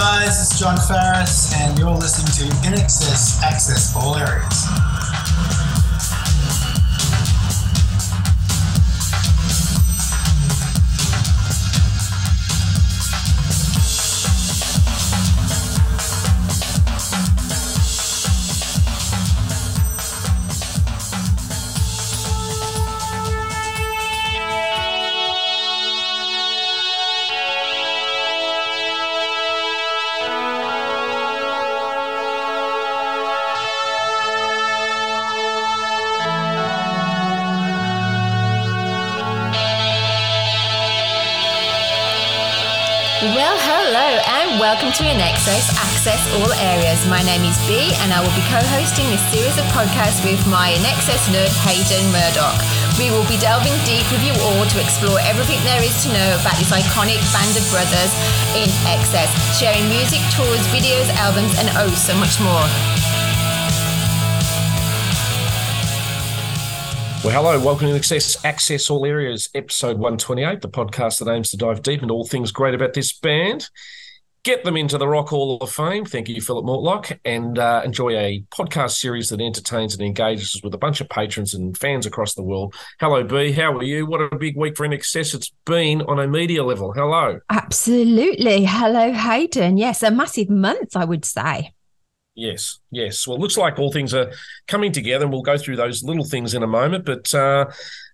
guys, it's John Farriss, and you're listening to INXS Access All Areas. INXS Access All Areas. My name is B and I will be co-hosting this series of podcasts with my INXS nerd Hayden Murdoch. We will be delving deep with you all to explore everything there is to know about this iconic band of brothers in excess, sharing music, tours, videos, albums and oh so much more. Well, hello, welcome to Access Access All Areas, episode 128, the podcast that aims to dive deep into all things great about this band, get them into the Rock Hall of Fame. Thank you, Philip Mortlock, and uh, enjoy a podcast series that entertains and engages us with a bunch of patrons and fans across the world. Hello, B. How are you? What a big week for INXS it's been on a media level. Hello. Absolutely. Hello, Hayden. Yes, a massive month, I would say. Yes, yes. Well, it looks like all things are coming together, and we'll go through those little things in a moment. But uh,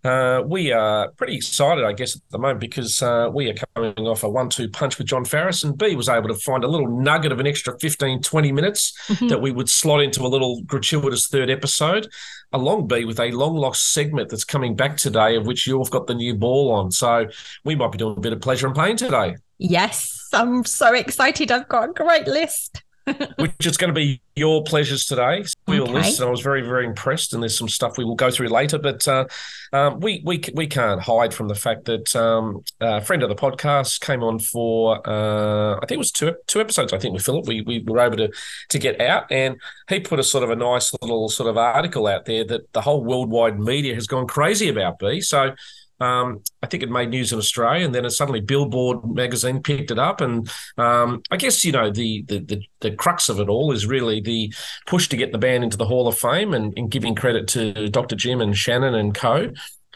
uh, we are pretty excited, I guess, at the moment because uh, we are coming off a one two punch with John Farriss, and B was able to find a little nugget of an extra 15, 20 minutes Mm-hmm. that we would slot into a little gratuitous third episode, along B with a long lost segment that's coming back today, of which you've got the new ball on. So we might be doing a bit of pleasure and pain today. Yes, I'm so excited. I've got a great list. which is going to be your pleasures today. We all Okay. list, and I was very, very impressed. And there's some stuff we will go through later, but uh, um, we we we can't hide from the fact that um, a friend of the podcast came on for uh, I think it was two two episodes. I think with Philip, we we were able to to get out, and he put a sort of a nice little sort of article out there that the whole worldwide media has gone crazy about. B so. Um, I think it made news in Australia, and then it suddenly Billboard magazine picked it up, and um, I guess you know the, the the the crux of it all is really the push to get the band into the Hall of Fame, and, and giving credit to Dr. Jim and Shannon and Co.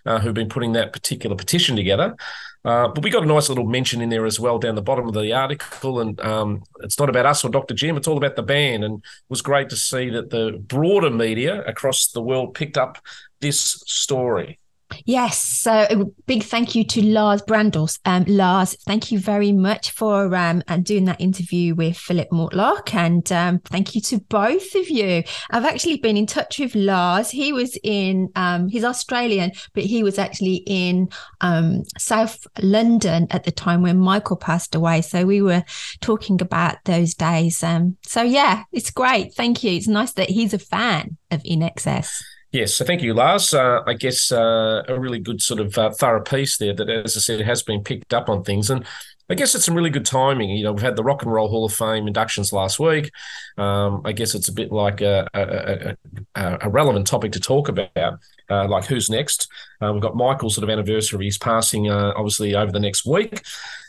Uh, who've been putting that particular petition together. Uh, but we got a nice little mention in there as well down the bottom of the article. And um, it's not about us or Dr. Jim, it's all about the band. And it was great to see that the broader media across the world picked up this story. Yes, so a big thank you to Lars Brandle. Um, Lars, thank you very much for um, and doing that interview with Philip Mortlock, and um, thank you to both of you. I've actually been in touch with Lars. He was in, um, he's Australian, but he was actually in um, South London at the time when Michael passed away. So we were talking about those days. Um, so yeah, it's great. Thank you. It's nice that he's a fan of In Excess. Yes, so thank you, Lars. Uh, I guess uh, a really good sort of uh, thorough piece there that, as I said, has been picked up on things. And I guess it's some really good timing. You know, we've had the Rock and Roll Hall of Fame inductions last week. Um, I guess it's a bit like a, a, a, a relevant topic to talk about, uh, like who's next. Uh, we've got Michael's sort of anniversary. He's passing, uh, obviously, over the next week.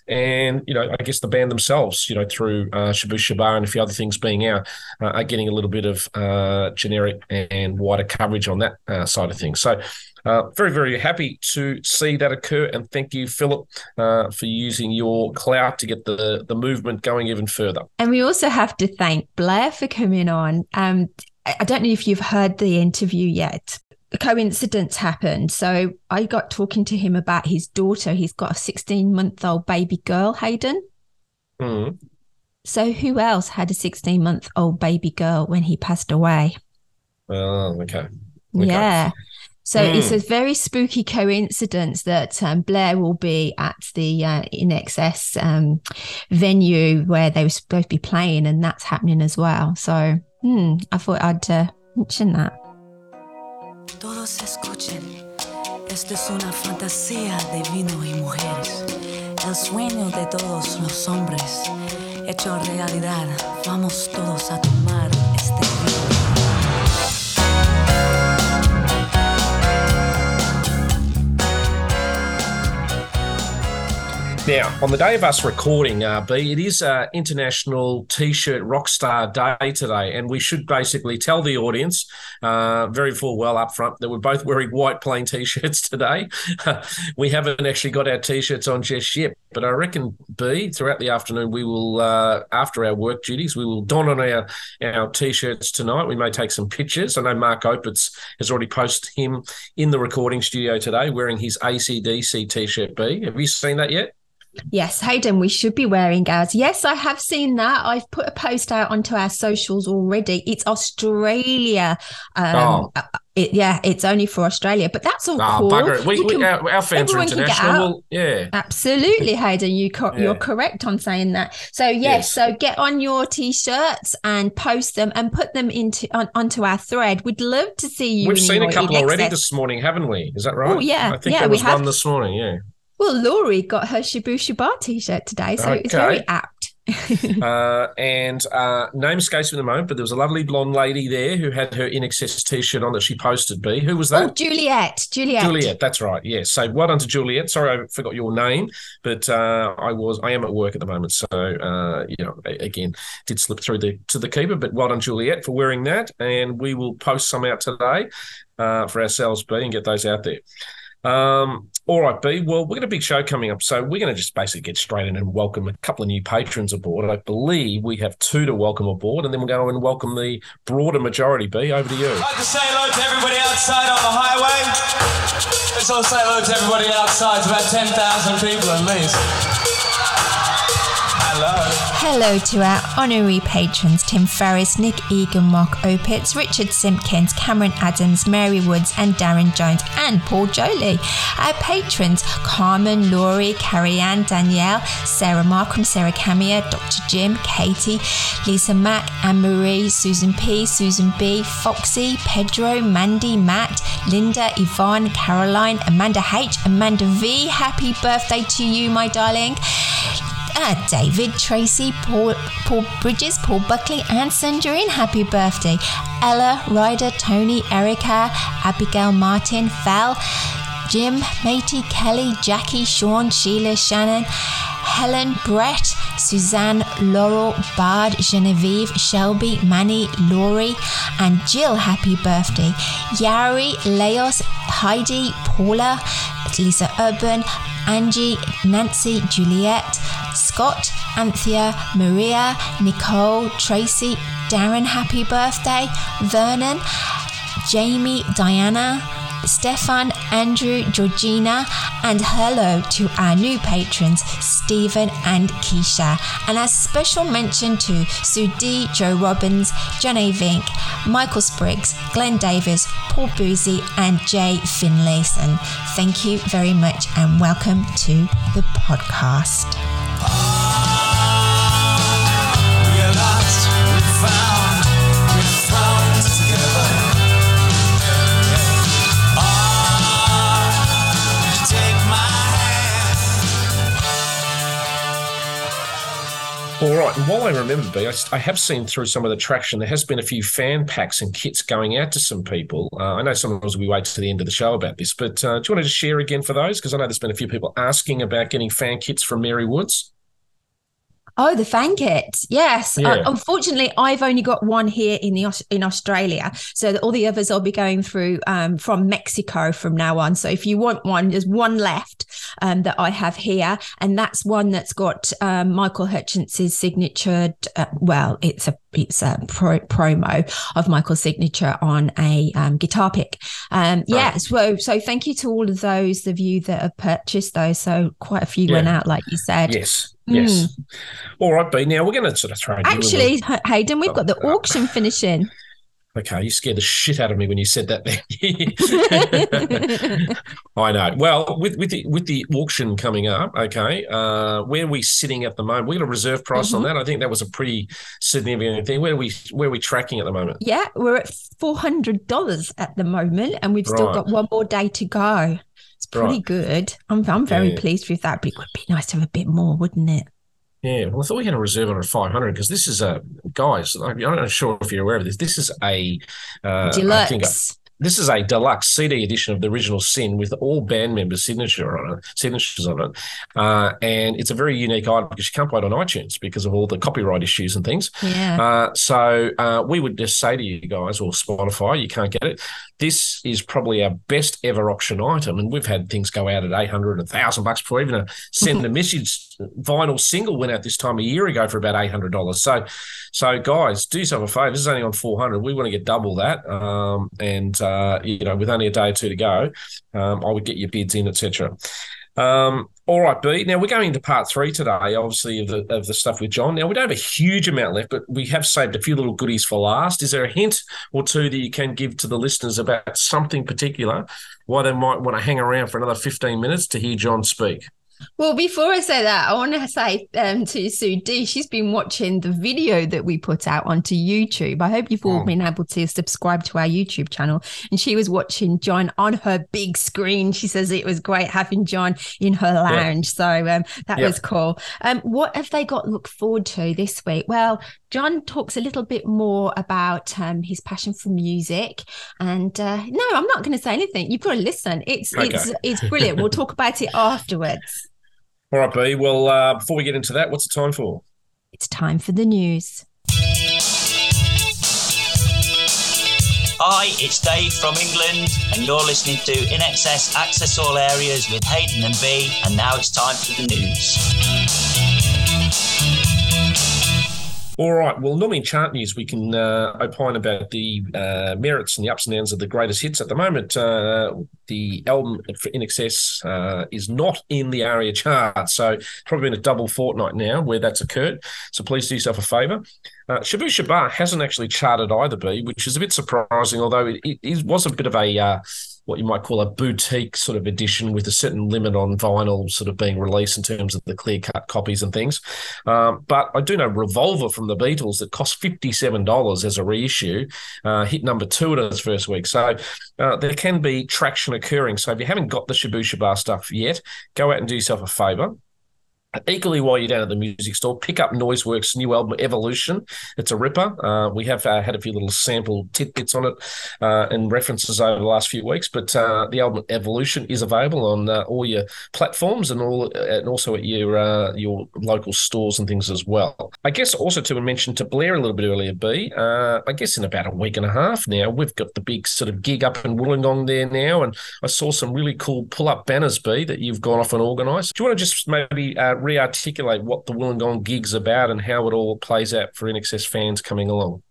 And, you know, I guess the band themselves, you know, through uh, Shabooh Shoobah and a few other things being out, uh, are getting a little bit of uh, generic and wider coverage on that side of things. So, uh, very, very happy to see that occur. And thank you, Philip, uh, for using your clout to get the, the movement going even further. And we also have to thank Blair for coming on. Um, I don't know if you've heard the interview yet. A coincidence happened. So I got talking to him about his daughter. He's got a 16 month old baby girl, Hayden. Mm. So who else had a 16 month old baby girl when he passed away? Oh, okay. Okay. Yeah. So Mm. it's a very spooky coincidence that um, Blair will be at the uh, In Excess um, venue where they were supposed to be playing, and that's happening as well. So hmm, I thought I'd uh, mention that. Todos escuchen, esto es una fantasía de vino y mujeres, el sueño de todos los hombres, hecho realidad. Vamos todos a tomar este Now, on the day of us recording, uh, B, it is uh, International T-shirt Rockstar Day today, and we should basically tell the audience, uh, very full well up front, that we're both wearing white plain T-shirts today. we haven't actually got our T-shirts on just yet, but I reckon, B, throughout the afternoon, we will, uh, after our work duties, we will don on our our T-shirts tonight. We may take some pictures. I know Mark Opitz has already posted him in the recording studio today wearing his ACDC T-shirt. B, have you seen that yet? Yes, Hayden, we should be wearing ours. Yes, I have seen that. I've put a post out onto our socials already. It's Australia. Um, Oh. uh, it, yeah, it's only for Australia, but that's all Ah, cool. We, we, can- our, our fans are everyone can get international. yeah. Absolutely, Hayden. You co- Yeah. you're correct on saying that. So yes, Yes. so get on your t-shirts and post them and put them into on, onto our thread. We'd love to see you. We've seen a couple already this morning, haven't we? Is that right? Oh, yeah. I think Yeah, there we was have. one this morning, yeah. Well, Laurie got her Shabooh Shoobah t-shirt today, so it's Okay. very apt. Uh, and uh, name escapes me at the moment, but there was a lovely blonde lady there who had her In Excess t shirt on that she posted. B. Who was that? oh, Juliet, Juliet. Juliet, that's right. Yes. So well done to Juliet. Sorry, I forgot your name, but uh, I was I am at work at the moment, so uh, you know, again, did slip through the to the keeper. But well done, Juliet, for wearing that, and we will post some out today uh, for ourselves, B, and get those out there. Um, all right, B. Well, we've got a big show coming up, so we're going to just basically get straight in and welcome a couple of new patrons aboard. I believe we have two to welcome aboard, and then we'll go and welcome the broader majority. B. Over to you. I'd like to say hello to everybody outside on the highway. Let's all say hello to everybody outside. It's about 10,000 people at least. Hello. Hello to our honorary patrons Tim Farriss, Nick Egan, Mark Opitz, Richard Simpkins, Cameron Adams, Mary Woods, and Darren Jones, and Paul Jolie. Our patrons Carmen, Laurie, Carrie Ann, Danielle, Sarah Markham, Sarah Camia, Dr. Jim, Katie, Lisa Mack, Anne Marie, Susan P, Susan B, Foxy, Pedro, Mandy, Matt, Linda, Yvonne, Caroline, Amanda H, Amanda V. Happy birthday to you, my darling. Uh, David, Tracy, Paul, Paul Bridges, Paul Buckley, and Sandrine. Happy birthday. Ella, Ryder, Tony, Erica, Abigail, Martin, Val, Jim, Matey, Kelly, Jackie, Sean, Sheila, Shannon, Helen, Brett, Suzanne, Laurel, Bard, Genevieve, Shelby, Manny, Laurie, and Jill. Happy birthday. Yari, Leos, Heidi, Paula, Lisa Urban, Angie, Nancy, Juliet, Scott, Anthea, Maria, Nicole, Tracy, Darren, happy birthday, Vernon, Jamie, Diana, Stefan, Andrew, Georgina, and hello to our new patrons, Stephen and Keisha. And a special mention to D, Joe Robbins, A. Vink, Michael Spriggs, Glenn Davis, Paul Boozy, and Jay Finlayson. Thank you very much and welcome to the podcast. All right. And while I remember, B, I, I have seen through some of the traction, there has been a few fan packs and kits going out to some people. Uh, I know sometimes we wait to the end of the show about this, but uh, do you want to just share again for those? Because I know there's been a few people asking about getting fan kits from Mary Woods. Oh, the fan kit. Yes. Uh, unfortunately, I've only got one here in the in Australia, so all the others I'll be going through um, from Mexico from now on. So if you want one, there's one left um, that I have here, and that's one that's got um, Michael Hutchence's signature. Uh, well, it's a it's a pro- promo of Michael's signature on a um, guitar pick. Um, yeah. So so thank you to all of those of you that have purchased those. So quite a few went out, like you said. Yes. Yes. All right, B. Now we're going to sort of throw Actually, Hayden, we've got the Oh, auction finishing. Okay, you scared the shit out of me when you said that. There. I know. Well, with with the with the auction coming up, okay, uh, where are we sitting at the moment? We got a reserve price Mm-hmm. on that. I think that was a pretty significant thing. Where are we where are we tracking at the moment? yeah, we're at four hundred dollars at the moment, and we've still Right. got one more day to go. It's pretty Right. good. I'm I'm very Yeah. pleased with that, but it would be nice to have a bit more, wouldn't it? Yeah, well, I thought we had a reserve on at five hundred because this is a guys. I'm not sure if you're aware of this. This is a uh, think a- Deluxe. this is a deluxe CD edition of the original Sin with all band members' signature on it, signatures on it, uh, and it's a very unique item because you can't buy it on iTunes because of all the copyright issues and things. Yeah. Uh, so uh, we would just say to you guys, or Spotify, you can't get it. This is probably our best ever auction item, and we've had things go out at eight hundred, a thousand bucks before even a send a message vinyl single went out this time a year ago for about eight hundred dollars. So, so guys, do yourself a favor. This is only on four hundred. We want to get double that, um, and uh, you know, with only a day or two to go, um, I would get your bids in, etc. Um, all right, B. Now we're going into part three today, obviously of the of the stuff with John. Now we don't have a huge amount left, but we have saved a few little goodies for last. Is there a hint or two that you can give to the listeners about something particular, why they might want to hang around for another fifteen minutes to hear John speak? Well, before I say that, I want to say um, to Sue D, she's been watching the video that we put out onto YouTube. I hope you've all Oh. been able to subscribe to our YouTube channel. And she was watching John on her big screen. She says it was great having John in her lounge. So um, that Yeah. was cool. Um, what have they got to look forward to this week? Well, John talks a little bit more about um, his passion for music. And uh, no, I'm not going to say anything. You've got to listen. It's Okay. it's it's brilliant. We'll talk about it afterwards. All right, B. Well, uh, before we get into that, what's the time for? It's time for the news. Hi, it's Dave from England, and you're listening to In Excess Access All Areas with Hayden and B, and now it's time for the news. All right. Well, normally in chart news, we can uh, opine about the uh, merits and the ups and downs of the greatest hits. At the moment, uh, the album for In Excess uh, is not in the ARIA chart. So, probably been a double fortnight now where that's occurred. So, please do yourself a favour. Uh, Shabooh Shoobah hasn't actually charted either, B, which is a bit surprising, although it, it is, was a bit of a. What you might call a boutique sort of edition with a certain limit on vinyl sort of being released in terms of the clear cut copies and things. Um, but I do know Revolver from the Beatles that cost $57 as a reissue, uh, hit number two in its first week. So uh, there can be traction occurring. So if you haven't got the Shabooh Shoobah stuff yet, go out and do yourself a favor. Equally, while you're down at the music store, pick up Noiseworks' new album Evolution. It's a ripper. Uh, we have uh, had a few little sample tidbits on it uh, and references over the last few weeks, but uh, the album Evolution is available on uh, all your platforms and all, and also at your uh, your local stores and things as well. I guess also to mention to Blair a little bit earlier, B. I guess in about a week and a half now, we've got the big sort of gig up in Wollongong there now, and I saw some really cool pull up banners, B, that you've gone off and organised. Do you want to just maybe re-articulate what the Wollongong gig's about and how it all plays out for INXS fans coming along?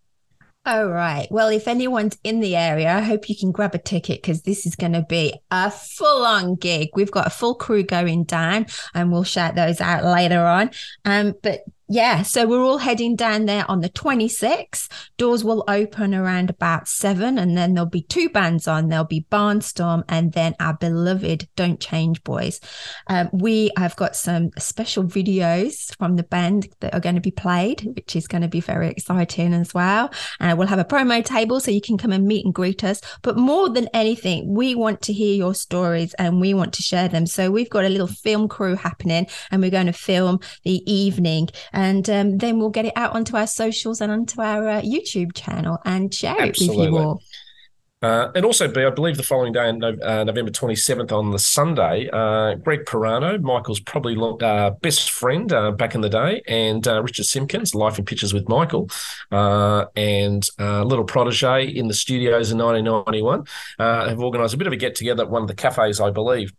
All right. Well, if anyone's in the area, I hope you can grab a ticket because this is going to be a full on gig. We've got a full crew going down and we'll shout those out later on. Um, but yeah, so we're all heading down there on the 26th. Doors will open around about seven, and then there'll be two bands on. There'll be Barnstorm and then our beloved Don't Change Boys. Um, we have got some special videos from the band that are going to be played, which is going to be very exciting as well. And we'll have a promo table so you can come and meet and greet us. But more than anything, we want to hear your stories and we want to share them. So we've got a little film crew happening and we're going to film the evening and um, then we'll get it out onto our socials and onto our uh, YouTube channel and share it with you all. Uh, and also, I believe the following day, uh, November 27th, on the Sunday, uh, Greg Perano, Michael's probably uh, best friend uh, back in the day, and uh, Richard Simpkins, Life in Pictures with Michael, and Little Protege in the studios in 1991, uh, have organised a bit of a get together at one of the cafes, I believe,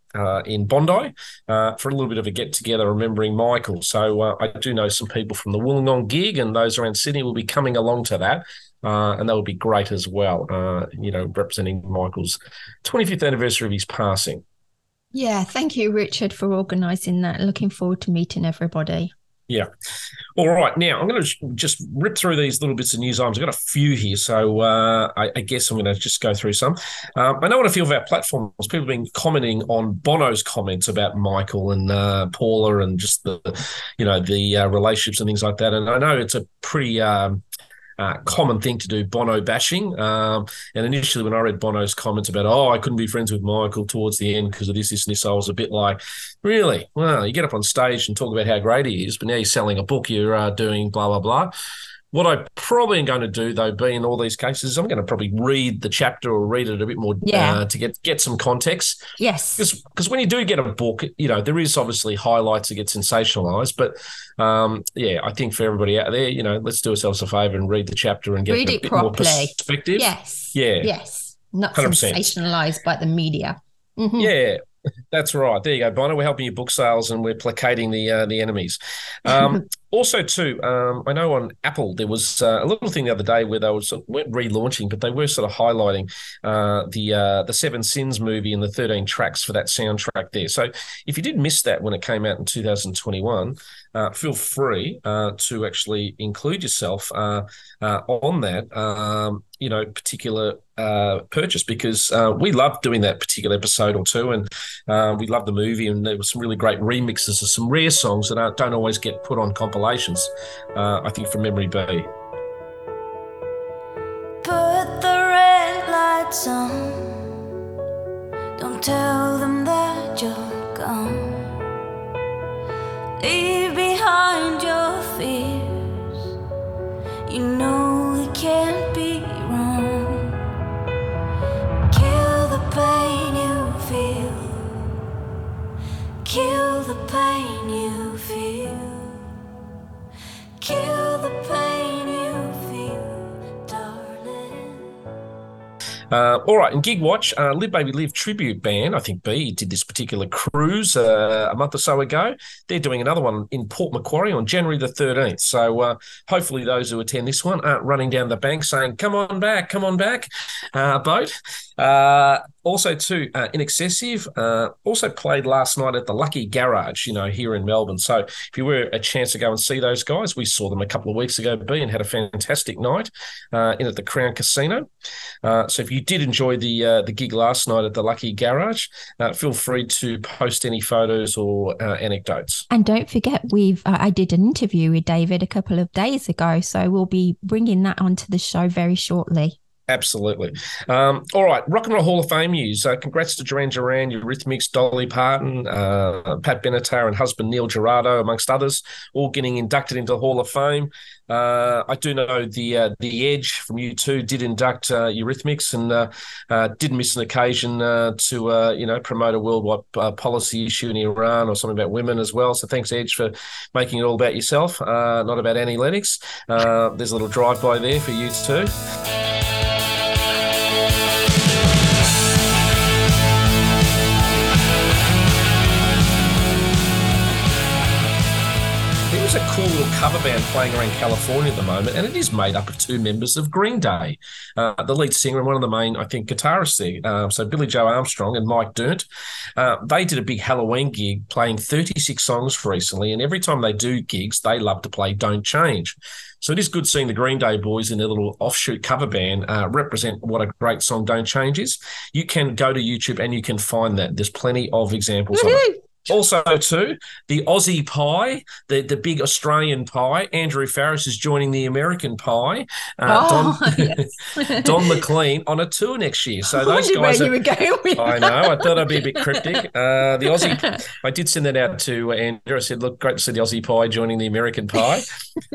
in Bondi for a little bit of a get together remembering Michael. So I do know some people from the Wollongong gig and those around Sydney will be coming along to that. Uh, and that would be great as well, uh, you know, representing Michael's 25th anniversary of his passing. Yeah, thank you, Richard, for organising that. Looking forward to meeting everybody. Yeah. All right. Now I'm going to just rip through these little bits of news items. I've got a few here, so uh, I, I guess I'm going to just go through some. Um, I know what I feel of our platforms. People have been commenting on Bono's comments about Michael and uh, Paula and just the, you know, the uh, relationships and things like that. And I know it's a pretty. Um, common thing to do Bono bashing. Um, and initially, when I read Bono's comments about, oh, I couldn't be friends with Michael towards the end because of this, this, and this, I was a bit like, really? Well, you get up on stage and talk about how great he is, but now you're selling a book, you're uh, doing blah, blah, blah. What I probably am going to do, though, be in all these cases, I'm going to probably read the chapter or read it a bit more Yeah. uh, to get get some context. Yes. Because when you do get a book, you know there is obviously highlights that get sensationalized, but um, yeah, I think for everybody out there, you know, let's do ourselves a favor and read the chapter and get Read a it bit more properly. perspective. Yes. Yeah. Yes. Not 100%. sensationalized by the media. Mhm. Yeah, that's right. There you go, Bono. We're helping your book sales and we're placating the uh, the enemies. Um, also, too, um, I know on Apple there was uh, a little thing the other day where they were sort weren't relaunching, but they were sort of highlighting uh, the uh, the Seven Sins movie and the thirteen tracks for that soundtrack there. So if you did miss that when it came out in 2021, uh, feel free uh, to actually include yourself uh, on that. Um, you know, particular uh, purchase because uh, we loved doing that particular episode or two, and uh, we loved the movie, and there were some really great remixes of some rare songs that don't always get put on Uh, I think from memory B. Put the red lights on. Don't tell them that you're gone. Leave behind Uh, all right, and Gig Watch, uh, Live Baby Live tribute band, I think B did this particular cruise uh, a month or so ago. They're doing another one in Port Macquarie on January the 13th. So uh, hopefully those who attend this one aren't running down the bank saying, come on back, come on back, uh, boat. Also, too, In Excessive also played last night at the Lucky Garage, you know, here in Melbourne. So if you were a chance to go and see those guys, we saw them a couple of weeks ago, B, and had a fantastic night in at the Crown Casino. So if you did enjoy the uh, the gig last night at the Lucky Garage, uh, feel free to post any photos or uh, anecdotes. And don't forget, we've uh, I did an interview with David a couple of days ago, so we'll be bringing that onto the show very shortly. Absolutely. Um, all right, Rock and Roll Hall of Fame news. Uh, congrats to Duran Duran, Eurythmics, Dolly Parton, uh, Pat Benatar, and husband Neil Giraldo, amongst others, all getting inducted into the Hall of Fame. Uh, I do know the uh, the Edge from U2 did induct uh, Eurythmics and uh, uh, did miss an occasion to you know promote a worldwide policy issue in Iran or something about women as well. So thanks Edge for making it all about yourself, not about analytics. there's a little drive by there for U2. Is a cool little cover band playing around California at the moment, and it is made up of two members of Green Day, uh, the lead singer and one of the main, I think, guitarists there. Uh, so Billie Joe Armstrong and Mike Dirnt. Uh, they did a big Halloween gig playing 36 songs recently, and every time they do gigs, they love to play Don't Change. So it is good seeing the Green Day boys in their little offshoot cover band uh, represent what a great song Don't Change is. You can go to YouTube and you can find that. There's plenty of examples of it. Also, too, the Aussie pie, the, the big Australian pie. Andrew Farriss is joining the American pie. Uh, Oh, Don, yes. Don McLean on a tour next year. So I those where guys you were going with I know. I thought I'd be a bit cryptic. Uh, the Aussie. I did send that out to Andrew. I said, "Look, great to see the Aussie pie joining the American pie."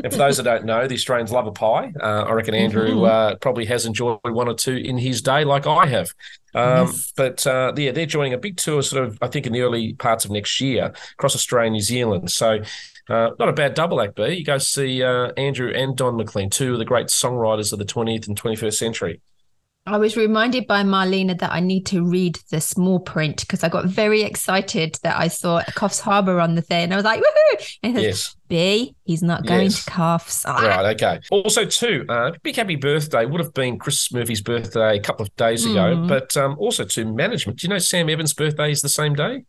and for those that don't know, the Australians love a pie. Uh, I reckon Andrew Mhm. uh, probably has enjoyed one or two in his day, like I have. Um, Yes. But uh, yeah, they're joining a big tour, sort of, I think, in the early parts of next year across Australia and New Zealand. So. Uh, not a bad double act, B. You go see uh, Andrew and Don McLean, two of the great songwriters of the 20th and 21st century. I was reminded by Marlena that I need to read the small print because I got very excited that I saw Coffs Harbour on the thing. And I was like, woohoo! And Yes. B, he's not going Yes. to Coffs. Ah. Right, okay. Also, too, uh, big happy birthday would have been Chris Murphy's birthday a couple of days ago, Mm. but um, also to management. Do you know Sam Evans' birthday is the same day?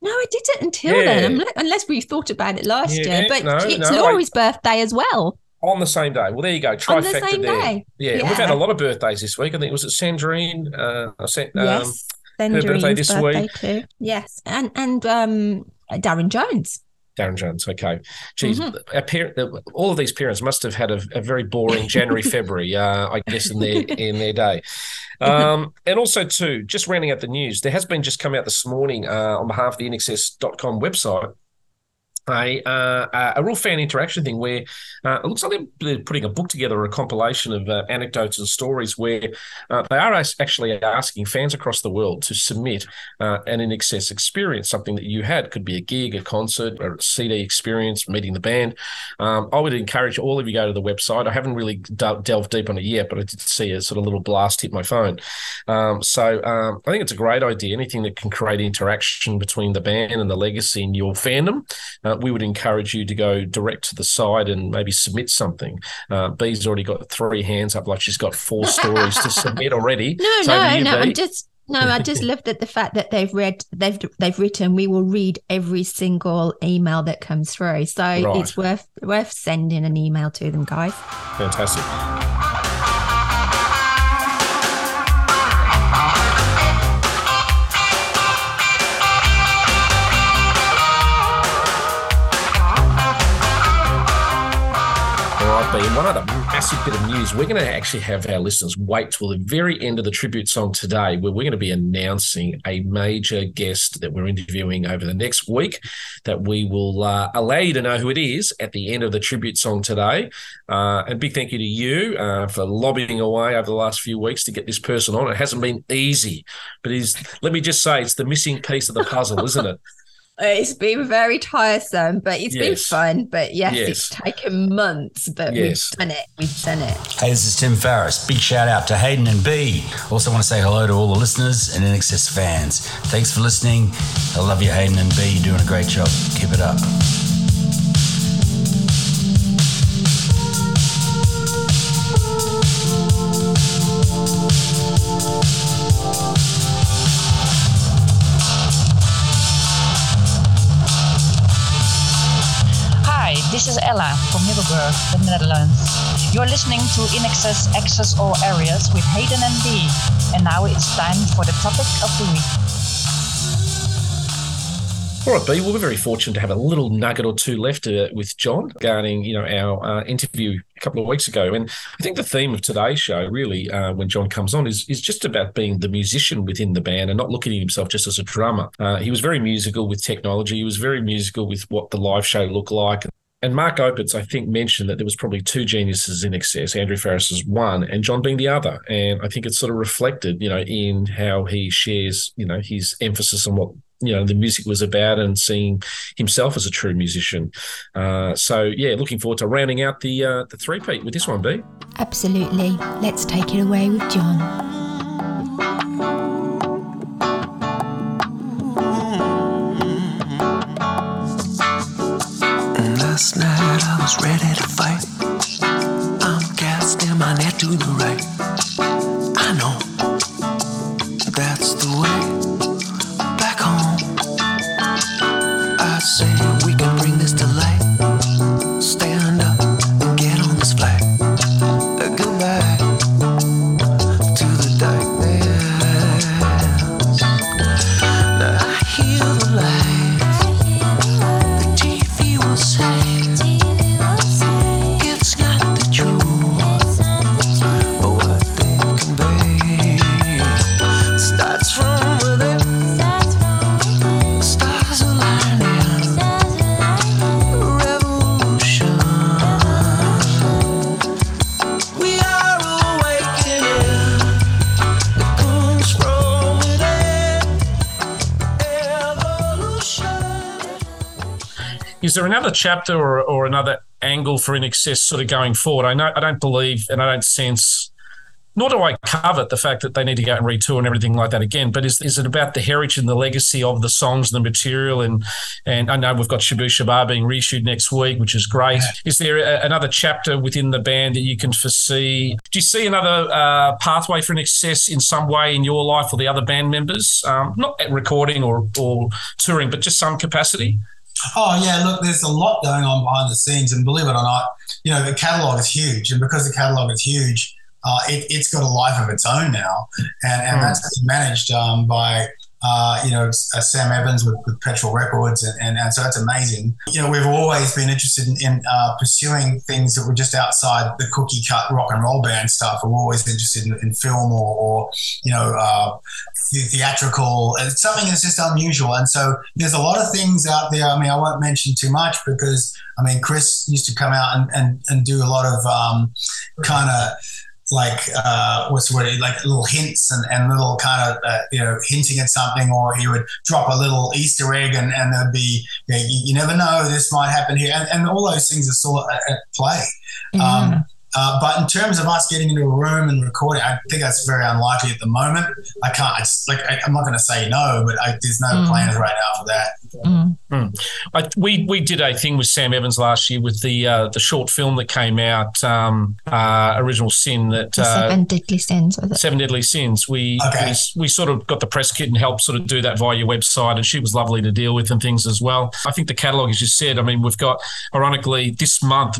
No, I didn't until Yeah. then, unless we thought about it last Yeah, year. But no, it's no, Laurie's birthday as well. On the same day. Well, there you go. On Trifecta the same there. day. Yeah, and we've had a lot of birthdays this week. I think it was at Sandrine. Uh, San- um, yes. Her birthday this birthday week. too. Yes. And and um Darren Jones. Darren Jones. Okay. Geez, Mhm. par- all of these parents must have had a, a very boring January, February, uh, I guess, in their in their day. Um, and also, too, just rounding out the news, there has been just come out this morning uh, on behalf of the InXS.com website. A uh, a real fan interaction thing where uh, it looks like they're putting a book together, a compilation of uh, anecdotes and stories where uh, they are actually asking fans across the world to submit uh, an excess experience, something that you had could be a gig, a concert, a CD experience, meeting the band. Um, I would encourage all of you go to the website. I haven't really de- delved deep on it yet, but I did see a sort of little blast hit my phone. Um, so um, I think it's a great idea. Anything that can create interaction between the band and the legacy in your fandom. We would encourage you to go direct to the site and maybe submit something. Uh, B's already got three hands up, like she's got four stories to submit already. No, no, you, no. Bea. I'm just no. I just loved at the fact that they've read, they've they've written. We will read every single email that comes through. So Right. it's worth worth sending an email to them, guys. Fantastic. All right, B. And one other massive bit of news. We're going to actually have our listeners wait till the very end of the tribute song today, where we're going to be announcing a major guest that we're interviewing over the next week. That we will uh, allow you to know who it is at the end of the tribute song today. Uh, and big thank you to you uh, for lobbying away over the last few weeks to get this person on. It hasn't been easy, but is let me just say, it's the missing piece of the puzzle, isn't it? It's been very tiresome, but it's been fun. But yes, Yes. it's taken months, but Yes. we've done it. We've done it. Hey, this is Tim Farriss. Big shout out to Hayden and B. Also want to say hello to all the listeners and INXS fans. Thanks for listening. I love you, Hayden and B. You're doing a great job. Keep it up. Is Ella from Middelburg, the Netherlands. You're listening to INXS Access All Areas with Hayden and Dee. And now it's time for the topic of the week. All right, B. We're very fortunate to have a little nugget or two left uh, with John regarding, you know, our uh, interview a couple of weeks ago. And I think the theme of today's show, really, uh, when John comes on, is is just about being the musician within the band and not looking at himself just as a drummer. Uh, he was very musical with technology. He was very musical with what the live show looked like. Mark Opitz, I think, mentioned that there was probably two geniuses in excess. Andrew Farriss is one, and John being the other. And I think it's sort of reflected, you know, in how he shares, you know, his emphasis on what you know the music was about and seeing himself as a true musician. Uh, so yeah, looking forward to rounding out the uh, the three peat with this one, B. Absolutely. Let's take it away with John. Ready to fight. I'm casting my net to the right. I know that's the way Is there another chapter or, or another angle for in excess sort of going forward? I know I don't believe and I don't sense, nor do I covet the fact that they need to go and retour and everything like that again. But is, is it about the heritage and the legacy of the songs and the material? And and I know we've got Shabooh Shoobah being reissued next week, which is great. Is there a, another chapter within the band that you can foresee? Do you see another uh, pathway for an excess in some way in your life or the other band members? Um, not at recording or, or touring, but just some capacity? Oh yeah, look, there's a lot going on behind the scenes, and believe it or not, you know the catalog is huge, and because the catalog is huge, uh, it, it's got a life of its own now, and, and Hmm. that's managed um, by uh, you know, uh, Sam Evans with, with Petrol Records, and, and, and so that's amazing. You know, we've always been interested in, in uh, pursuing things that were just outside the cookie cut rock and roll band stuff. We're always interested in, in film or, or, you know, uh, the- theatrical. It's something that's just unusual, and so there's a lot of things out there. I mean, I won't mention too much because I mean, Chris used to come out and and, and do a lot of um, kind of like uh, what's word like little hints and, and little kind of uh, you know hinting at something or he would drop a little easter egg and, and there'd be you, know, you, you never know this might happen here and, and all those things are still at, at play. Um, uh, but in terms of us getting into a room and recording, I think that's very unlikely at the moment. I can't. It's like I, I'm not going to say no, but I, there's no Mm. plans right now for that. Mm. I, we we did a thing with Sam Evans last year with the uh, the short film that came out, um, uh, Original Sin, that The uh, Seven Deadly Sins, was it? Seven Deadly Sins. We, Okay. we we sort of got the press kit and helped sort of do that via your website, and she was lovely to deal with and things as well. I think the catalogue, as you said, I mean, we've got ironically this month.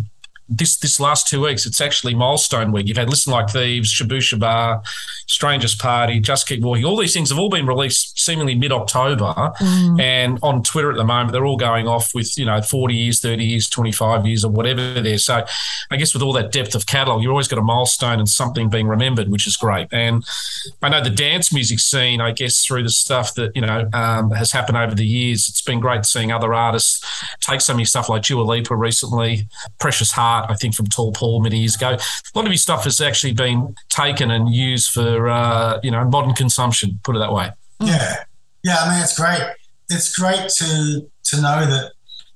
This this last two weeks, it's actually milestone week. You've had Listen Like Thieves, Shabooh Shoobah, Strangest Party, Just Keep Walking. All these things have all been released seemingly mid October, and on Twitter at the moment, they're all going off with you know forty years, thirty years, twenty five years, or whatever there. So, I guess with all that depth of catalogue, you've always got a milestone and something being remembered, which is great. And I know the dance music scene, I guess, through the stuff that you know um, has happened over the years, it's been great seeing other artists take some of your stuff like Dua Lipa recently, Precious Heart, I think from Tall Paul many years ago. A lot of his stuff has actually been taken and used for uh, you know modern consumption. Put it that way. Yeah, yeah. I mean, it's great. It's great to to know that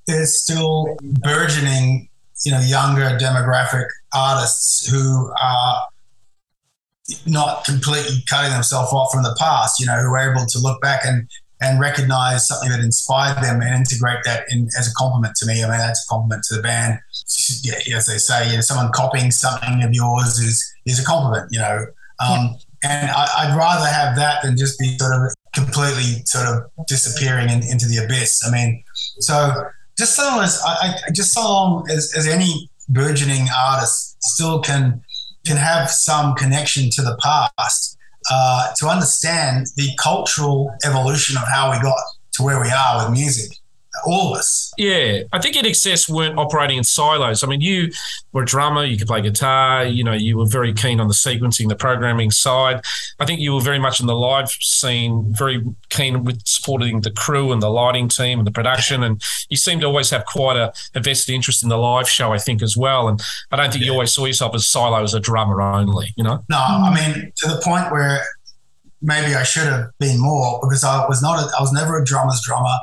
there's still burgeoning, you know, younger demographic artists who are not completely cutting themselves off from the past. You know, who are able to look back and and recognize something that inspired them and integrate that in as a compliment to me. I mean, that's a compliment to the band. Yeah, as they say, you know, someone copying something of yours is is a compliment. You know, um, and I, I'd rather have that than just be sort of completely sort of disappearing in, into the abyss. I mean, so just so long as I, I just so long as, as any burgeoning artist still can can have some connection to the past uh, to understand the cultural evolution of how we got to where we are with music. All of us. Yeah, I think in excess weren't operating in silos. I mean, you were a drummer, you could play guitar, you know, you were very keen on the sequencing, the programming side. I think you were very much in the live scene, very keen with supporting the crew and the lighting team and the production. And you seemed to always have quite a, a vested interest in the live show, I think, as well. And I don't think you always saw yourself as silo as a drummer only, you know? No, I mean to the point where maybe I should have been more because I was not. A, I was never a drummer's drummer.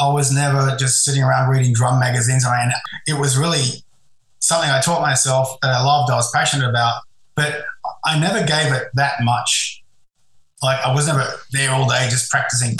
I was never just sitting around reading drum magazines. I mean, it was really something I taught myself that I loved. I was passionate about, but I never gave it that much. Like I was never there all day just practicing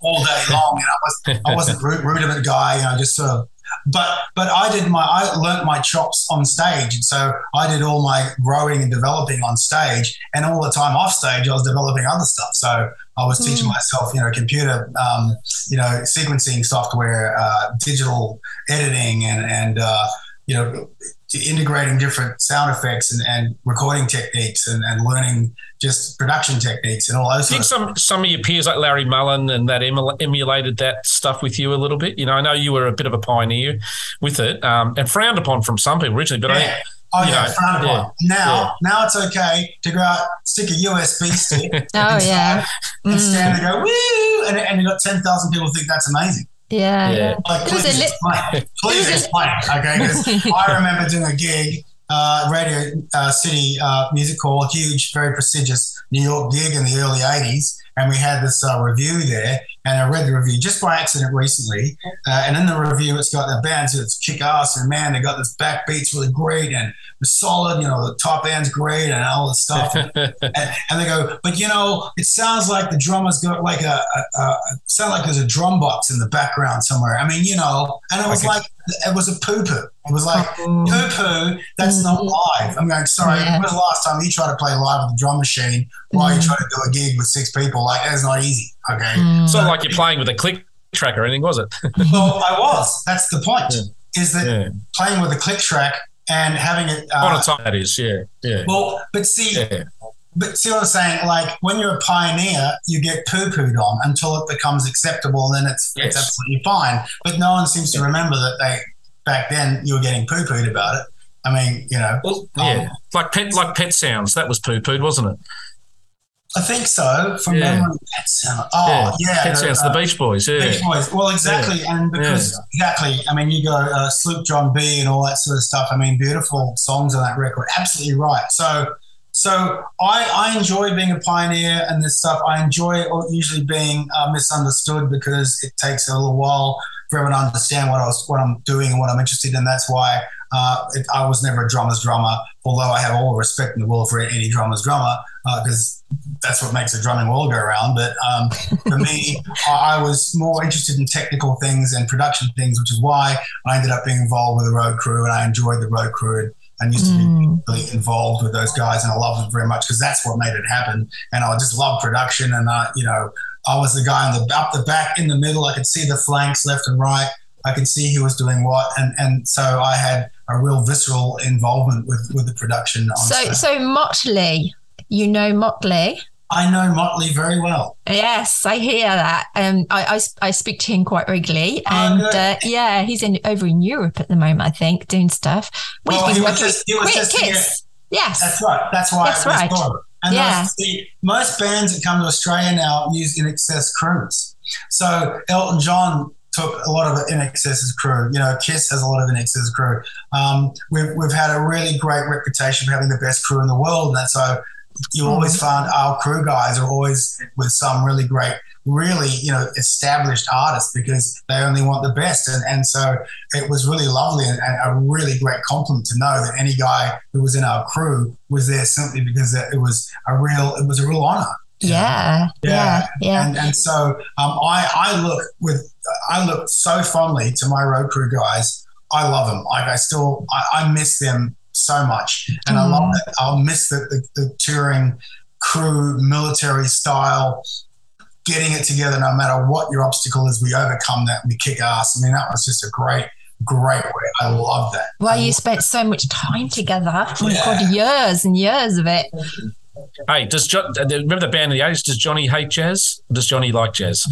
all day long. And I was I wasn't ru- rudiment guy. You know, just sort of. But but I did my I learnt my chops on stage, and so I did all my growing and developing on stage, and all the time off stage, I was developing other stuff. So I was teaching myself, you know, computer, um, you know, sequencing software, uh, digital editing, and and uh, you know, integrating different sound effects and, and recording techniques, and, and learning just production techniques and all those. I think sort of some some of your peers like Larry Mullen and that emul- emulated that stuff with you a little bit. You know, I know you were a bit of a pioneer with it um, and frowned upon from some people originally, but I Yeah. Oh you yeah, know, frowned upon. yeah, Now, yeah. now it's okay to go out, stick a USB stick, Oh, inside yeah. and stand Mm. and go woo, and, and you got ten thousand people think that's amazing. Yeah. Yeah. yeah. Like, It was please a lit- explain. Please explain. Okay, because I remember doing a gig, uh, Radio uh, City uh, Music Hall, huge, very prestigious New York gig in the early '80s, and we had this uh, review there. And I read the review just by accident recently. Uh, and in the review, it's got the bands that's kick ass, and man, they got this backbeats really great, and solid, you know, the top end's great, and all this stuff. and, and they go, but you know, it sounds like the drummer's got like a, a, a sound like there's a drum box in the background somewhere. I mean, you know, and it was like it was a poo poo. It was like poo poo. That's not live. I'm going, sorry. Yeah. When was the last time you tried to play live with a drum machine while you try to do a gig with six people? Like that's not easy. Okay. it's not like you're playing with a click track or anything, was it? well, I was. That's the point. Is that Yeah. playing with a click track and having it uh, On a time, that is, yeah, yeah. Well, but see, Yeah. but see what I'm saying? Like when you're a pioneer, you get poo pooed on until it becomes acceptable, and then it's, it's absolutely fine. But no one seems to remember that they back then you were getting poo pooed about it. I mean, you know, Well, yeah, like pet, like pet sounds. That was poo pooed, wasn't it? I think so. From Yeah. memory, Sound. Oh, yeah, sounds. uh, the Beach Boys. Yeah, Beach Boys. Well, exactly, and because exactly, I mean, you go uh, Sloop John B and all that sort of stuff. I mean, beautiful songs on that record. Absolutely right. So, so I, I enjoy being a pioneer and this stuff. I enjoy usually being uh, misunderstood because it takes a little while for everyone to understand what I was, what I'm doing and what I'm interested in. That's why uh, it, I was never a drummer's drummer, although I have all the respect in the world for any drummer's drummer because that's what makes the drumming world go around. But um, for me, I, I was more interested in technical things and production things, which is why I ended up being involved with the road crew and I enjoyed the road crew and, and used to be really involved with those guys and I loved them very much because that's what made it happen. And I just love production and uh, you know, I was the guy on the up the back in the middle. I could see the flanks left and right. I could see who was doing what, and and so I had a real visceral involvement with with the production. On So, so Motley, you know Motley. I know Motley very well. Yes, I hear that. Um, I, I, I speak to him quite regularly, Oh, and good. uh, yeah, he's in over in Europe at the moment, I think, doing stuff. We've Well, been he was working- just- he was just here. Kiss. Yes, That's right. That's why That's right. And Yeah. most bands that come to Australia now use INXS crews. So Elton John took a lot of INXS's crew. You know, Kiss has a lot of INXS crew. Um, we've, we've had a really great reputation for having the best crew in the world. And that's so you always find our crew guys are always with some really great, really, you know, established artists because they only want the best. And, and so it was really lovely and, and a really great compliment to know that any guy who was in our crew was there simply because it was a real, it was a real honor. yeah, yeah, yeah. And, and so um, I, I look with, I look so fondly to my road crew guys. I love them. Like I still, I, I miss them so much, and I love mm. that. I'll miss the, the, the touring crew, military style, getting it together. No matter what your obstacle is, we overcome that. We kick ass. I mean, that was just a great, great way. I love that. Well, you spent so much time together. Yeah. Years and years of it. Hey, does John, uh, remember the band in the eighties? Does Johnny hate jazz? Or does Johnny like jazz?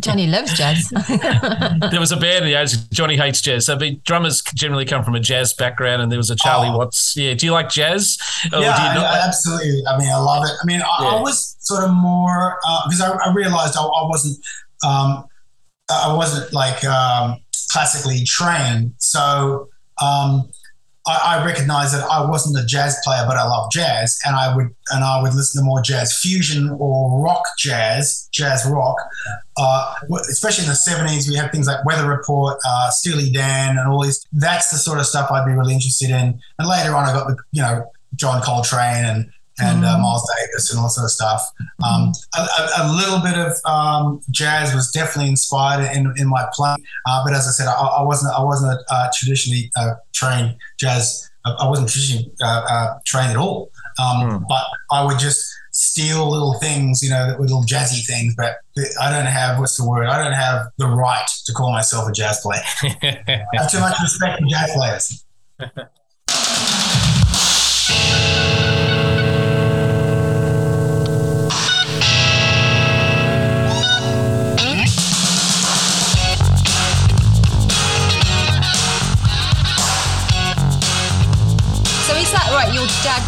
Johnny loves jazz. there was a band in the eighties. Johnny hates jazz. So the drummers generally come from a jazz background, and there was a Charlie Oh. Watts. Yeah, do you like jazz? Or yeah, do you I- not? I absolutely. I mean, I love it. I mean, I, I was sort of more because I, I realized I, I wasn't, um, I wasn't like um, classically trained. So um, I, I recognized that I wasn't a jazz player, but I love jazz, and I would and I would listen to more jazz fusion or rock jazz, jazz rock. Uh, especially in the seventies, we had things like Weather Report, uh, Steely Dan, and all these. That's the sort of stuff I'd be really interested in. And later on, I got the you know John Coltrane and and uh, Miles Davis and all that sort of stuff. Um, a, a, a little bit of um, jazz was definitely inspired in, in my playing, uh, but as I said, I, I wasn't I wasn't a, uh, traditionally uh, trained jazz. I I wasn't traditionally uh, uh, trained at all. Um, But I would just steal little things, you know, little jazzy things. But I don't have what's the word? I don't have the right to call myself a jazz player. I have too much respect for jazz players.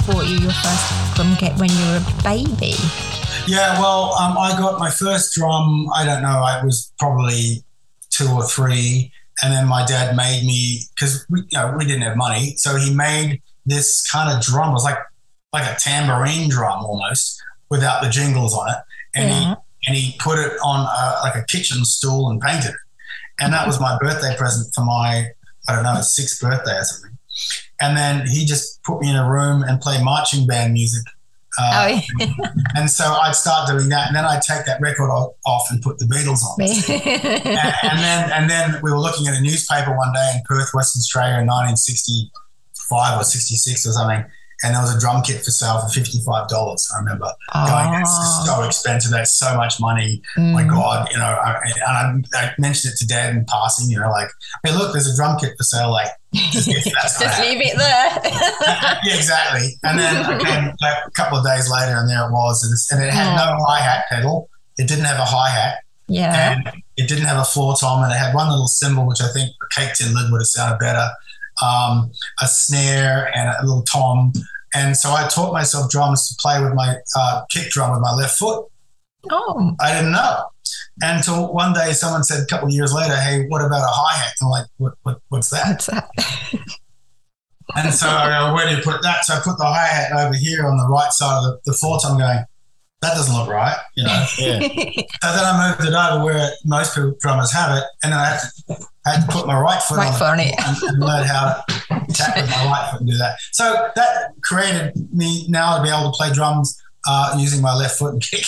bought you your first drum kit when you were a baby. Yeah, well, um, I got my first drum. I don't know. I was probably two or three, and then my dad made me because we, you know, we didn't have money, so he made this kind of drum. It was like like a tambourine drum almost, without the jingles on it, and Yeah. he and he put it on a, like a kitchen stool and painted it, and that was my birthday present for my I don't know sixth birthday or something. And then he just put me in a room and play marching band music. Uh, Oh, yeah. and so I'd start doing that, and then I'd take that record off and put the Beatles on. and, and then and then we were looking at a newspaper one day in Perth, Western Australia, in 1965 or 66 or something, and there was a drum kit for sale for fifty-five dollars. I remember going, "It's just so expensive. That's so much money. My Mm. God, you know." I, and I, I mentioned it to Dad in passing. You know, like, "Hey, look, there's a drum kit for sale. Like, just, Just leave it there. yeah, exactly. And then I came back a couple of days later, and there it was, and, and it had no hi hat pedal. It didn't have a hi hat, yeah. and it didn't have a floor tom, and it had one little cymbal, which I think a cake tin lid would have sounded better. Um, a snare and a little tom, and so I taught myself drums to play with my uh, kick drum with my left foot. Oh, I didn't know. Until one day, someone said a couple of years later, "Hey, what about a hi hat?" I'm like, what, what, "What's that?" what's that? And so I go, where do you put that? So I put the hi hat over here on the right side of the, the floor tom going, that doesn't look right, you know. Yeah. So then I moved it over where most people, drummers have it, and then I had to, I had to put my right foot Right on, foot on it. and, and learn how to tap with my right foot and do that. So that created me now to be able to play drums uh, using my left foot and kick.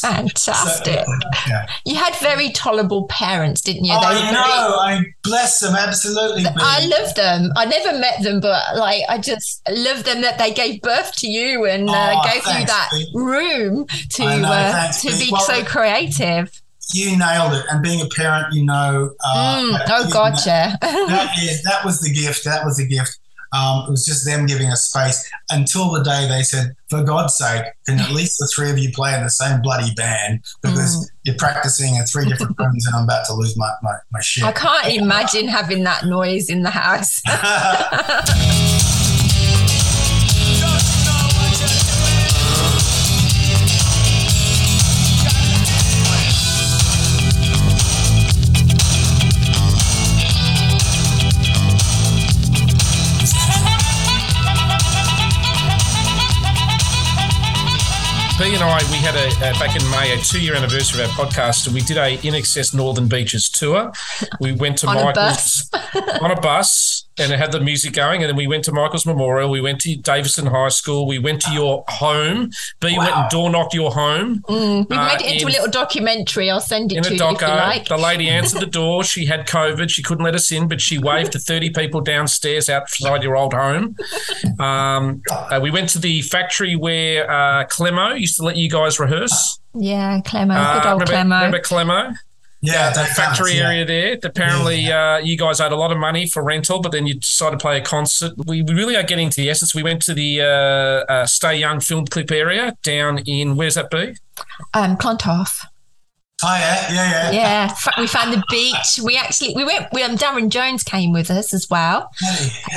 Fantastic. So, yeah. You had very tolerable parents, didn't you? Oh, They I were very- know. I bless them absolutely. I love them. I never met them, but like I just love them that they gave birth to you and uh, Oh, gave you that Bea. room to know, uh, thanks, to be Well, so creative. You nailed it. And being a parent, you know. Uh, Mm, that- oh, gotcha. that is that was the gift. That was the gift. Um, it was just them giving us space until the day they said, "For God's sake, can at least the three of you play in the same bloody band because Mm. you're practicing in three different rooms and I'm about to lose my my, my shit." I can't imagine having that noise in the house. B and I, we had a uh, back in May a two-year anniversary of our podcast, and we did a INXS Northern Beaches tour. We went to On a Michael's on a bus, and it had the music going, and then we went to Michael's Memorial. We went to Davidson High School. We went to your home. B went and door knocked your home Mm, Uh, made it into in- a little documentary. I'll send it to you if you like. The lady answered the door. She had COVID. She couldn't let us in, but she waved to 30 people downstairs outside your old home. Um, uh, we went to the factory where uh, Clemo used to let you guys rehearse. Yeah, Clemo, Uh, good old remember, Clemo. remember Clemo? Yeah, The they factory can't, yeah. area there. Apparently, uh, you guys owed a lot of money for rental, but then you decided to play a concert. We, we really are getting to the essence. We went to the uh, uh, Stay Young film clip area down in, where's that be? Um, Clontarf. Oh yeah, yeah, yeah. Yeah, we found the beach. We actually we went. We, um, Darren Jones came with us as well,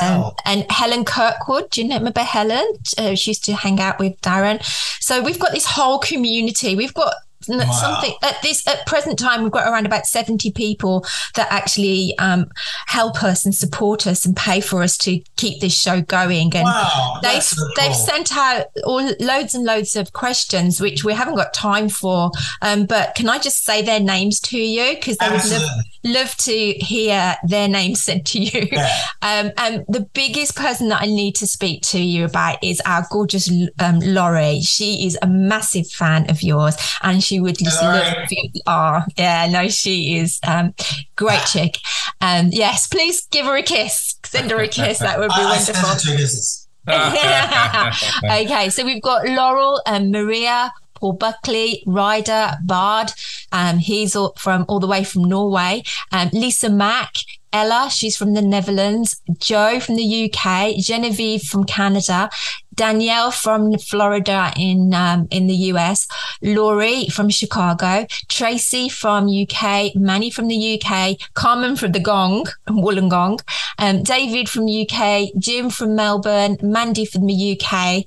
um, and Helen Kirkwood. Do you remember Helen? Uh, she used to hang out with Darren. So we've got this whole community. We've got n- Wow. something at this at present time. We've got around about seventy people that actually um, help us and support us and pay for us to keep this show going. And wow, They've, so they've sent out all loads and loads of questions, which we haven't got time for. Um, but can I just say their names to you? Because they would love, love to hear their names said to you. Yeah. Um, and the biggest person that I need to speak to you about is our gorgeous um, Laurie. She is a massive fan of yours, and she would just love you. Oh, yeah, no, she is um, great chick. Um, yes, please give her a kiss. Send her a kiss. That would be I, wonderful. sent it kisses. okay, so we've got Laurel and Maria, Paul Buckley, Ryder, Bard. Um, he's all from all the way from Norway. Um, Lisa Mack. Ella, she's from the Netherlands. Joe from the UK. Genevieve from Canada. Danielle from Florida in um, in the US. Laurie from Chicago. Tracy from UK. Manny from the UK. Carmen from the Gong, Wollongong. Um, David from UK. Jim from Melbourne. Mandy from the UK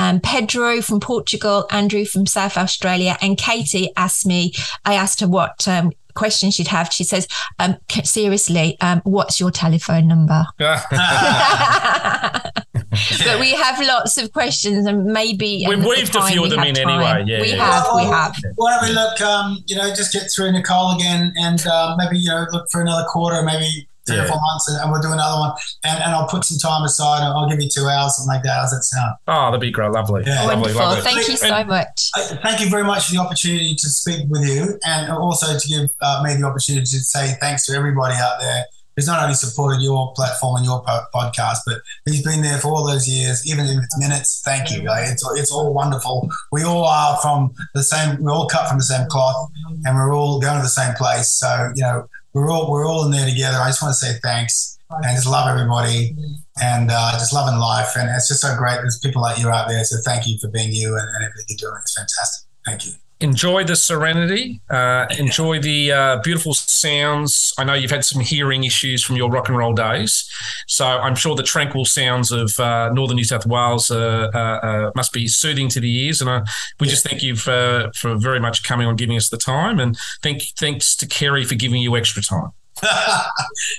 um, Pedro from Portugal, Andrew from South Australia, and Katie asked me, I asked her what um, question she'd have. She says, um, seriously, um, what's your telephone number? but we have lots of questions and maybe. We've and at the weaved a few of them in time. anyway, yeah, we yeah. have, we have. Why don't we look? Um, you know, just get through Nicole again, and uh, maybe you know, look for another quarter, maybe three or four months, and, and we'll do another one. And, and I'll put some time aside. I'll give you two hours, something like that. How's that sound? Oh, that'd be great. Lovely. Yeah. Lovely, Wonderful. lovely. Thank you so much. Thank you very much for the opportunity to speak with you, and also to give uh, me the opportunity to say thanks to everybody out there who's not only supported your platform and your po- podcast, but he's been there for all those years, even if it's minutes. Thank you. Like, it's it's all wonderful. We all are from the same. We're all cut from the same cloth, and we're all going to the same place. So you know, we're all we're all in there together. I just want to say thanks and just love everybody and uh, just loving life. And it's just so great. There's people like you out there. So thank you for being you and, and everything you're doing. It's fantastic. Thank you. Enjoy the serenity, uh, enjoy the uh, beautiful sounds. I know you've had some hearing issues from your rock and roll days, so I'm sure the tranquil sounds of uh, northern New South Wales uh, uh, uh, must be soothing to the ears. And we just thank you for, for very much coming on, giving us the time, and thank thanks to Kerry for giving you extra time.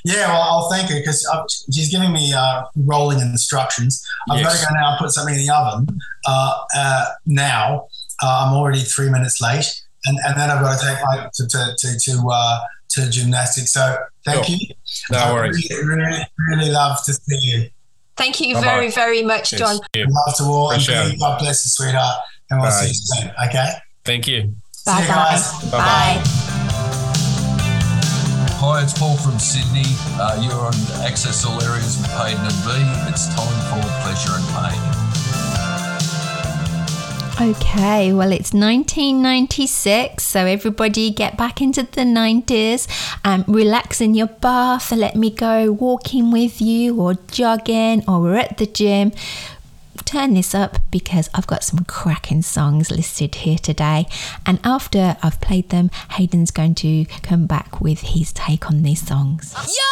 yeah, well, I'll thank her because she's giving me uh, rolling instructions. I've Yes. got to go now and put something in the oven uh, uh, now. Uh, I'm already three minutes late, and, and then I've got to take my to to to to, uh, to gymnastics. So thank Sure. you. No I worries. Really, really, really love to see you. Thank you Bye-bye. very, very much, John. Yeah. Love to all. And Appreciate. God bless you, sweetheart. And we'll Bye. see you soon. Okay. Thank you. See you guys. Bye. Bye-bye. Hi, it's Paul from Sydney. Uh, you're on Access All Areas with Hayden and B. It's time for pleasure and pain. Okay, well, it's 1996, so everybody get back into the 90s and relax in your bath. Let me go walking with you, or jogging, or we're at the gym. Turn this up because I've got some cracking songs listed here today. And after I've played them, Hayden's going to come back with his take on these songs. Yo,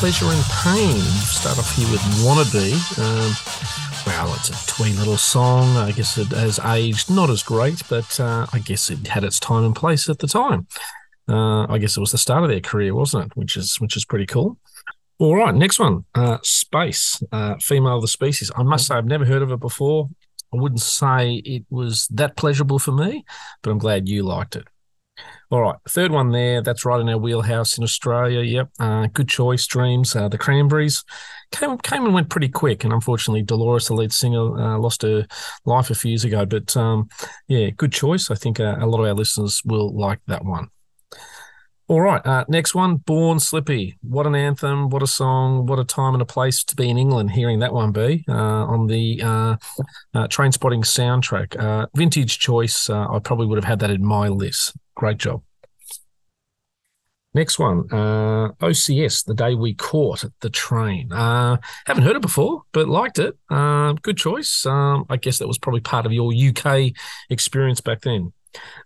Pleasure and pain. Start off here with Wannabe. Um, well, it's a twee little song. I guess it has aged not as great, but uh, I guess it had its time and place at the time. Uh, I guess it was the start of their career, wasn't it? Which is which is pretty cool. All right, next one, uh, Space, uh, female of the species. I must say I've never heard of it before. I wouldn't say it was that pleasurable for me, but I'm glad you liked it. All right, third one there. That's right in our wheelhouse in Australia. Yep, uh, good choice. Dreams. Uh, the Cranberries came came and went pretty quick, and unfortunately, Dolores, the lead singer, uh, lost her life a few years ago. But um, yeah, good choice. I think uh, a lot of our listeners will like that one. All right, uh, next one, Born Slippy. What an anthem! What a song! What a time and a place to be in England. Hearing that one be uh, on the uh, uh, Trainspotting soundtrack. Uh, vintage choice. I probably would have had that in my list. Great job. Next one, uh, OCS, The Day We Caught the Train. Uh, haven't heard it before, but liked it. Uh, good choice. Um, I guess that was probably part of your UK experience back then.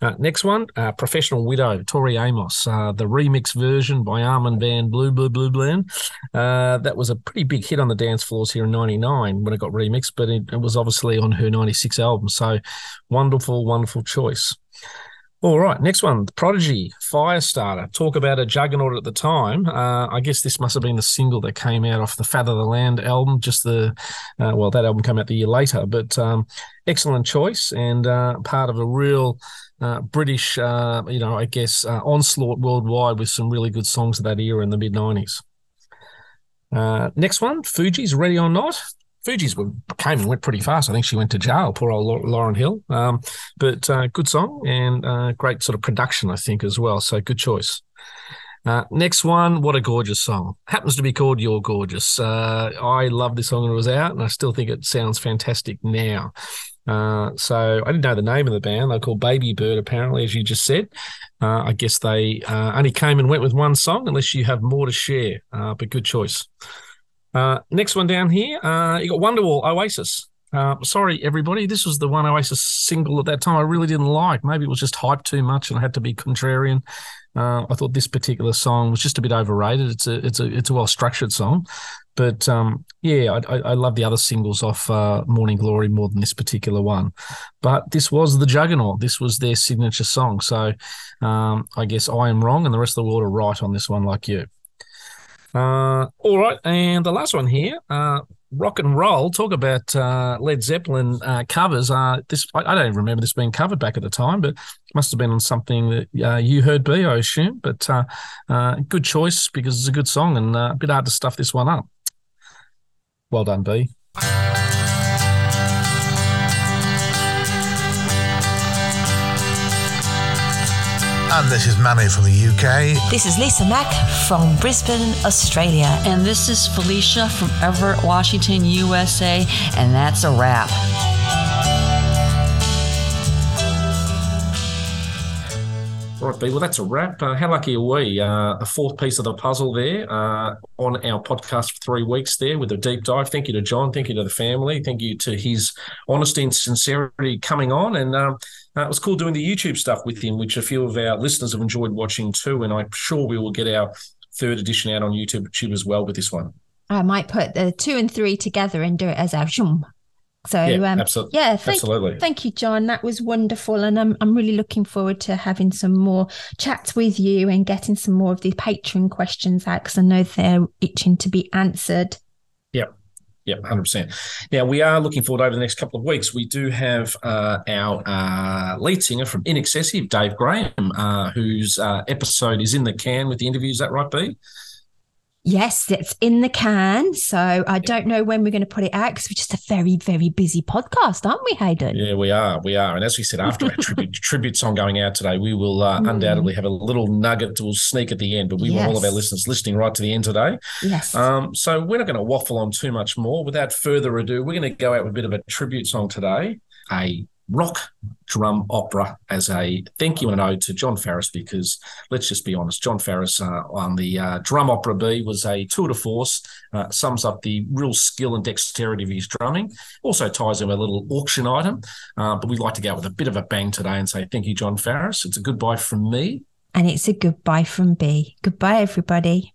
Uh, next one, uh, Professional Widow, Tori Amos, uh, the remix version by Armin Van Blue Blue Blue Bland. That was a pretty big hit on the dance floors here in '99 when it got remixed, but it, it was obviously on her '96 album. So wonderful, wonderful choice. All right, next one, Prodigy, Firestarter. Talk about a juggernaut at the time. Uh, I guess this must have been the single that came out off the Fat of the Land album. Just the, uh, well, that album came out the year later, but um, excellent choice and uh, part of a real uh, British, uh, you know, I guess uh, onslaught worldwide with some really good songs of that era in the mid '90s. Uh, next one, Fugees Ready or Not. Fugees were, came and went pretty fast. I think she went to jail, poor old Lauryn Hill. Um, but uh, good song and uh, great sort of production, I think, as well. So good choice. Uh, next one, what a gorgeous song. Happens to be called You're Gorgeous. Uh, I love this song when it was out, and I still think it sounds fantastic now. Uh, so I didn't know the name of the band. They're called Babybird, apparently, as you just said. Uh, I guess they uh, only came and went with one song, unless you have more to share. Uh, but good choice. Uh, next one down here, uh, you got Wonderwall, Oasis. Uh, sorry, everybody. This was the one Oasis single at that time I really didn't like. Maybe it was just hyped too much, and I had to be contrarian. Uh, I thought this particular song was just a bit overrated. It's a it's a it's a well structured song, but um, yeah, I, I, I love the other singles off uh, Morning Glory more than this particular one. But this was the Juggernaut. This was their signature song. So um, I guess I am wrong, and the rest of the world are right on this one, like you. Uh, all right, and the last one here, uh, rock and roll. Talk about uh, Led Zeppelin uh, covers. Uh, this I, I don't remember this being covered back at the time, but must have been on something that uh, you heard, B, I assume. But good choice because it's a good song and a bit hard to stuff this one up. Well done, B. And this is Manny from the UK. This is Lisa Mack from Brisbane, Australia. And this is Felicia from Everett, Washington, USA. And that's a wrap. Right, B. Well, that's a wrap. Uh, how lucky are we? Uh, the fourth piece of the puzzle there uh, on our podcast for three weeks there with a deep dive. Thank you to John. Thank you to the family. Thank you to his honesty and sincerity coming on. And um, uh, it was cool doing the YouTube stuff with him, which a few of our listeners have enjoyed watching too. And I'm sure we will get our third edition out on YouTube, YouTube as well with this one. I might put the two and three together and do it as a zoom. So Yeah, um, absolute- yeah, thank, absolutely. thank you, John. That was wonderful, and I'm I'm really looking forward to having some more chats with you and getting some more of the patron questions out because I know they're itching to be answered. Hundred percent. Now we are looking forward over the next couple of weeks. We do have uh, our uh, lead singer from In Excessive, Dave Graham, uh, whose uh, episode is in the can with the interview. Is that right, B? Yes, it's in the can. So I don't know when we're going to put it out because we're just a very, very busy podcast, aren't we, Hayden? Yeah, we are. We are. And as we said, after our tribute tribute song going out today, we will uh, Mm. undoubtedly have a little nugget that will sneak at the end. But we want all of our listeners listening right to the end today. Yes. Um, so we're not going to waffle on too much more. Without further ado, we're going to go out with a bit of a tribute song today, a rock drum opera as a thank you and an ode to John Farriss because let's just be honest, John Farriss uh, on the uh, drum opera B was a tour de force, uh, sums up the real skill and dexterity of his drumming. Also ties in with a little auction item, uh, but we'd like to go out with a bit of a bang today and say thank you, John Farriss. It's a goodbye from me. And it's a goodbye from B. Goodbye, everybody.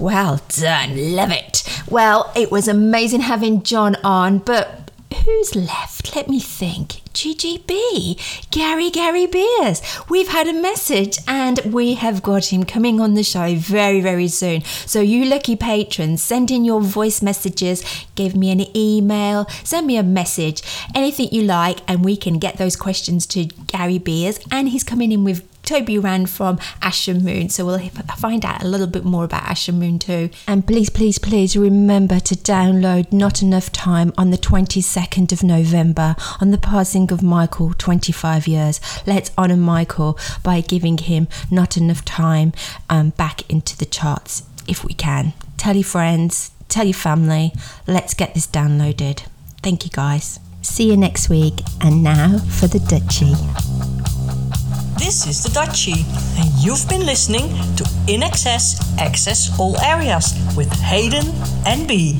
Well done. Love it. Well, it was amazing having John on, but who's left? Let me think. GGB, Gary Gary Beers. We've had a message and we have got him coming on the show very, very soon. So, you lucky patrons, send in your voice messages, give me an email, send me a message, anything you like, and we can get those questions to Gary Beers. And he's coming in with Toby Rand from Asher Moon. So we'll find out a little bit more about Asher Moon too. And please, please, please remember to download Not Enough Time on the 22nd of November on the passing of Michael, 25 years. Let's honour Michael by giving him Not Enough Time um, back into the charts if we can. Tell your friends, tell your family. Let's get this downloaded. Thank you guys. See you next week. And now for the Dutchie. This is the Dutchie, and you've been listening to INXS Access All Areas with Hayden and B.